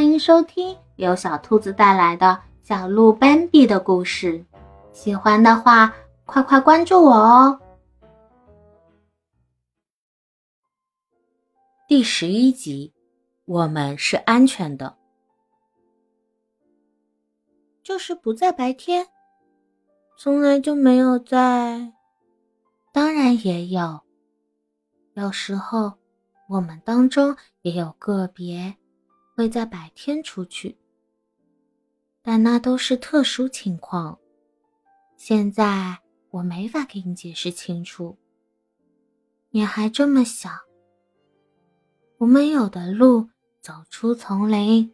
欢迎收听由小兔子带来的小鹿斑比的故事。喜欢的话，快快关注我哦！第十一集，我们是安全的，就是不在白天，从来就没有在。当然也有，有时候我们当中也有个别。会在白天出去，但那都是特殊情况。现在我没法给你解释清楚。你还这么小，我们有的路走出丛林，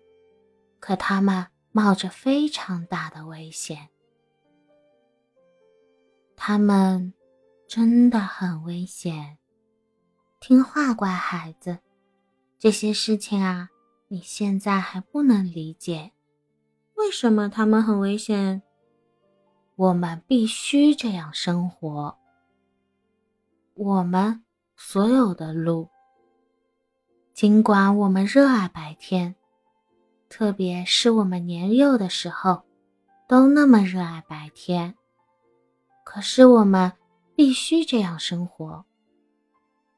可他们冒着非常大的危险。他们真的很危险。听话，乖孩子，这些事情啊。你现在还不能理解，为什么他们很危险？我们必须这样生活。我们所有的路，尽管我们热爱白天，特别是我们年幼的时候，都那么热爱白天，可是我们必须这样生活。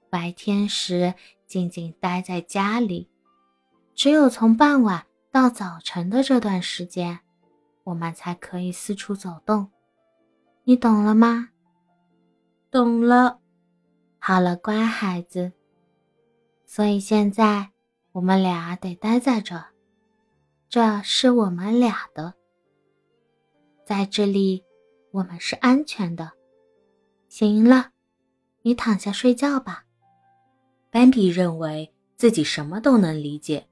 白天时，静静待在家里。只有从傍晚到早晨的这段时间，我们才可以四处走动。你懂了吗？懂了。好了，乖孩子。所以现在我们俩得待在这，这是我们俩的，在这里我们是安全的。行了，你躺下睡觉吧。斑比认为自己什么都能理解。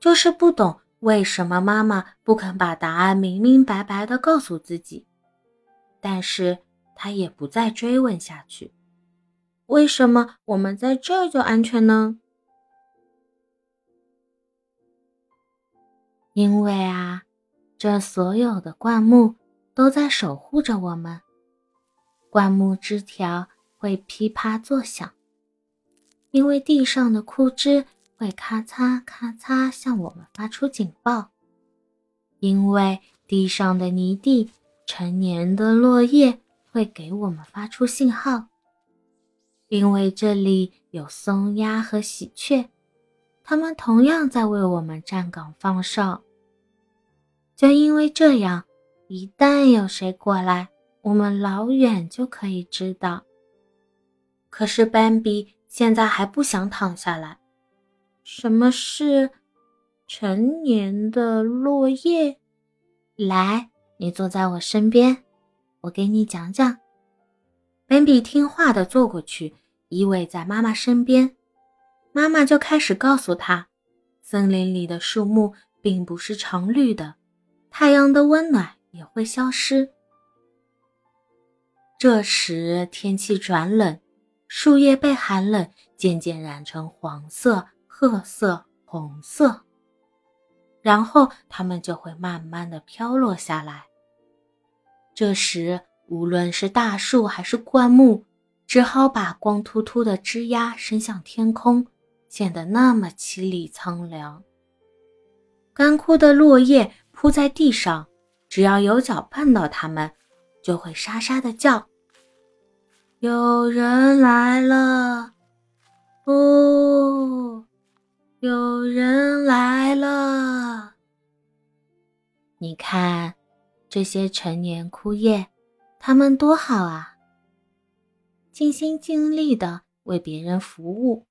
就是不懂为什么妈妈不肯把答案明明白白的告诉自己，但是他也不再追问下去。为什么我们在这儿就安全呢？因为啊，这所有的灌木都在守护着我们。灌木枝条会噼啪作响，因为地上的枯枝。会咔嚓咔嚓向我们发出警报，因为地上的泥地、成年的落叶会给我们发出信号，因为这里有松鸦和喜鹊，它们同样在为我们站岗放哨。就因为这样，一旦有谁过来，我们老远就可以知道。可是斑比现在还不想躺下来。什么是成年的落叶？来，你坐在我身边，我给你讲讲。本比听话的坐过去，依偎在妈妈身边。妈妈就开始告诉他，森林里的树木并不是常绿的，太阳的温暖也会消失。这时天气转冷，树叶被寒冷渐渐染成黄色。褐色、红色，然后它们就会慢慢的飘落下来。这时，无论是大树还是灌木，只好把光秃秃的枝丫伸向天空，显得那么凄厉苍凉。干枯的落叶铺在地上，只要有脚碰到它们，就会沙沙的叫。有人来了，哦。有人来了！你看，这些陈年枯叶，他们多好啊！尽心尽力的为别人服务，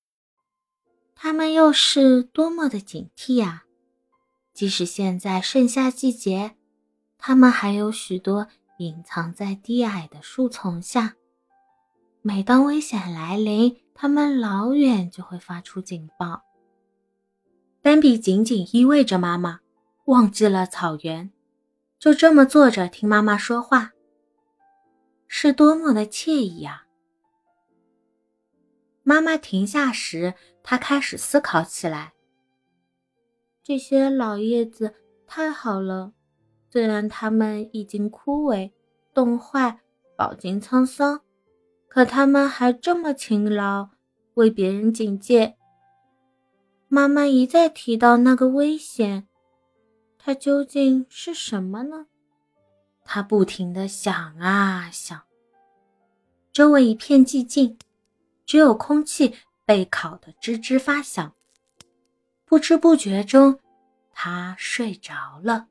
他们又是多么的警惕啊！即使现在盛夏季节，他们还有许多隐藏在低矮的树丛下。每当危险来临，他们老远就会发出警报。斑比紧紧依偎着妈妈，忘记了草原，就这么坐着听妈妈说话，是多么的惬意啊！妈妈停下时，他开始思考起来。这些老叶子太好了，虽然它们已经枯萎、冻坏、饱经沧桑，可它们还这么勤劳，为别人警戒。妈妈一再提到那个危险，它究竟是什么呢？他不停地想啊想。周围一片寂静，只有空气被烤得吱吱发响。不知不觉中，他睡着了。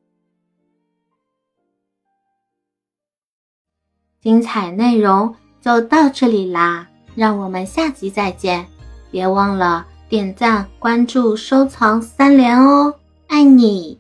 精彩内容就到这里啦，让我们下集再见！别忘了点赞、关注、收藏三连哦，爱你！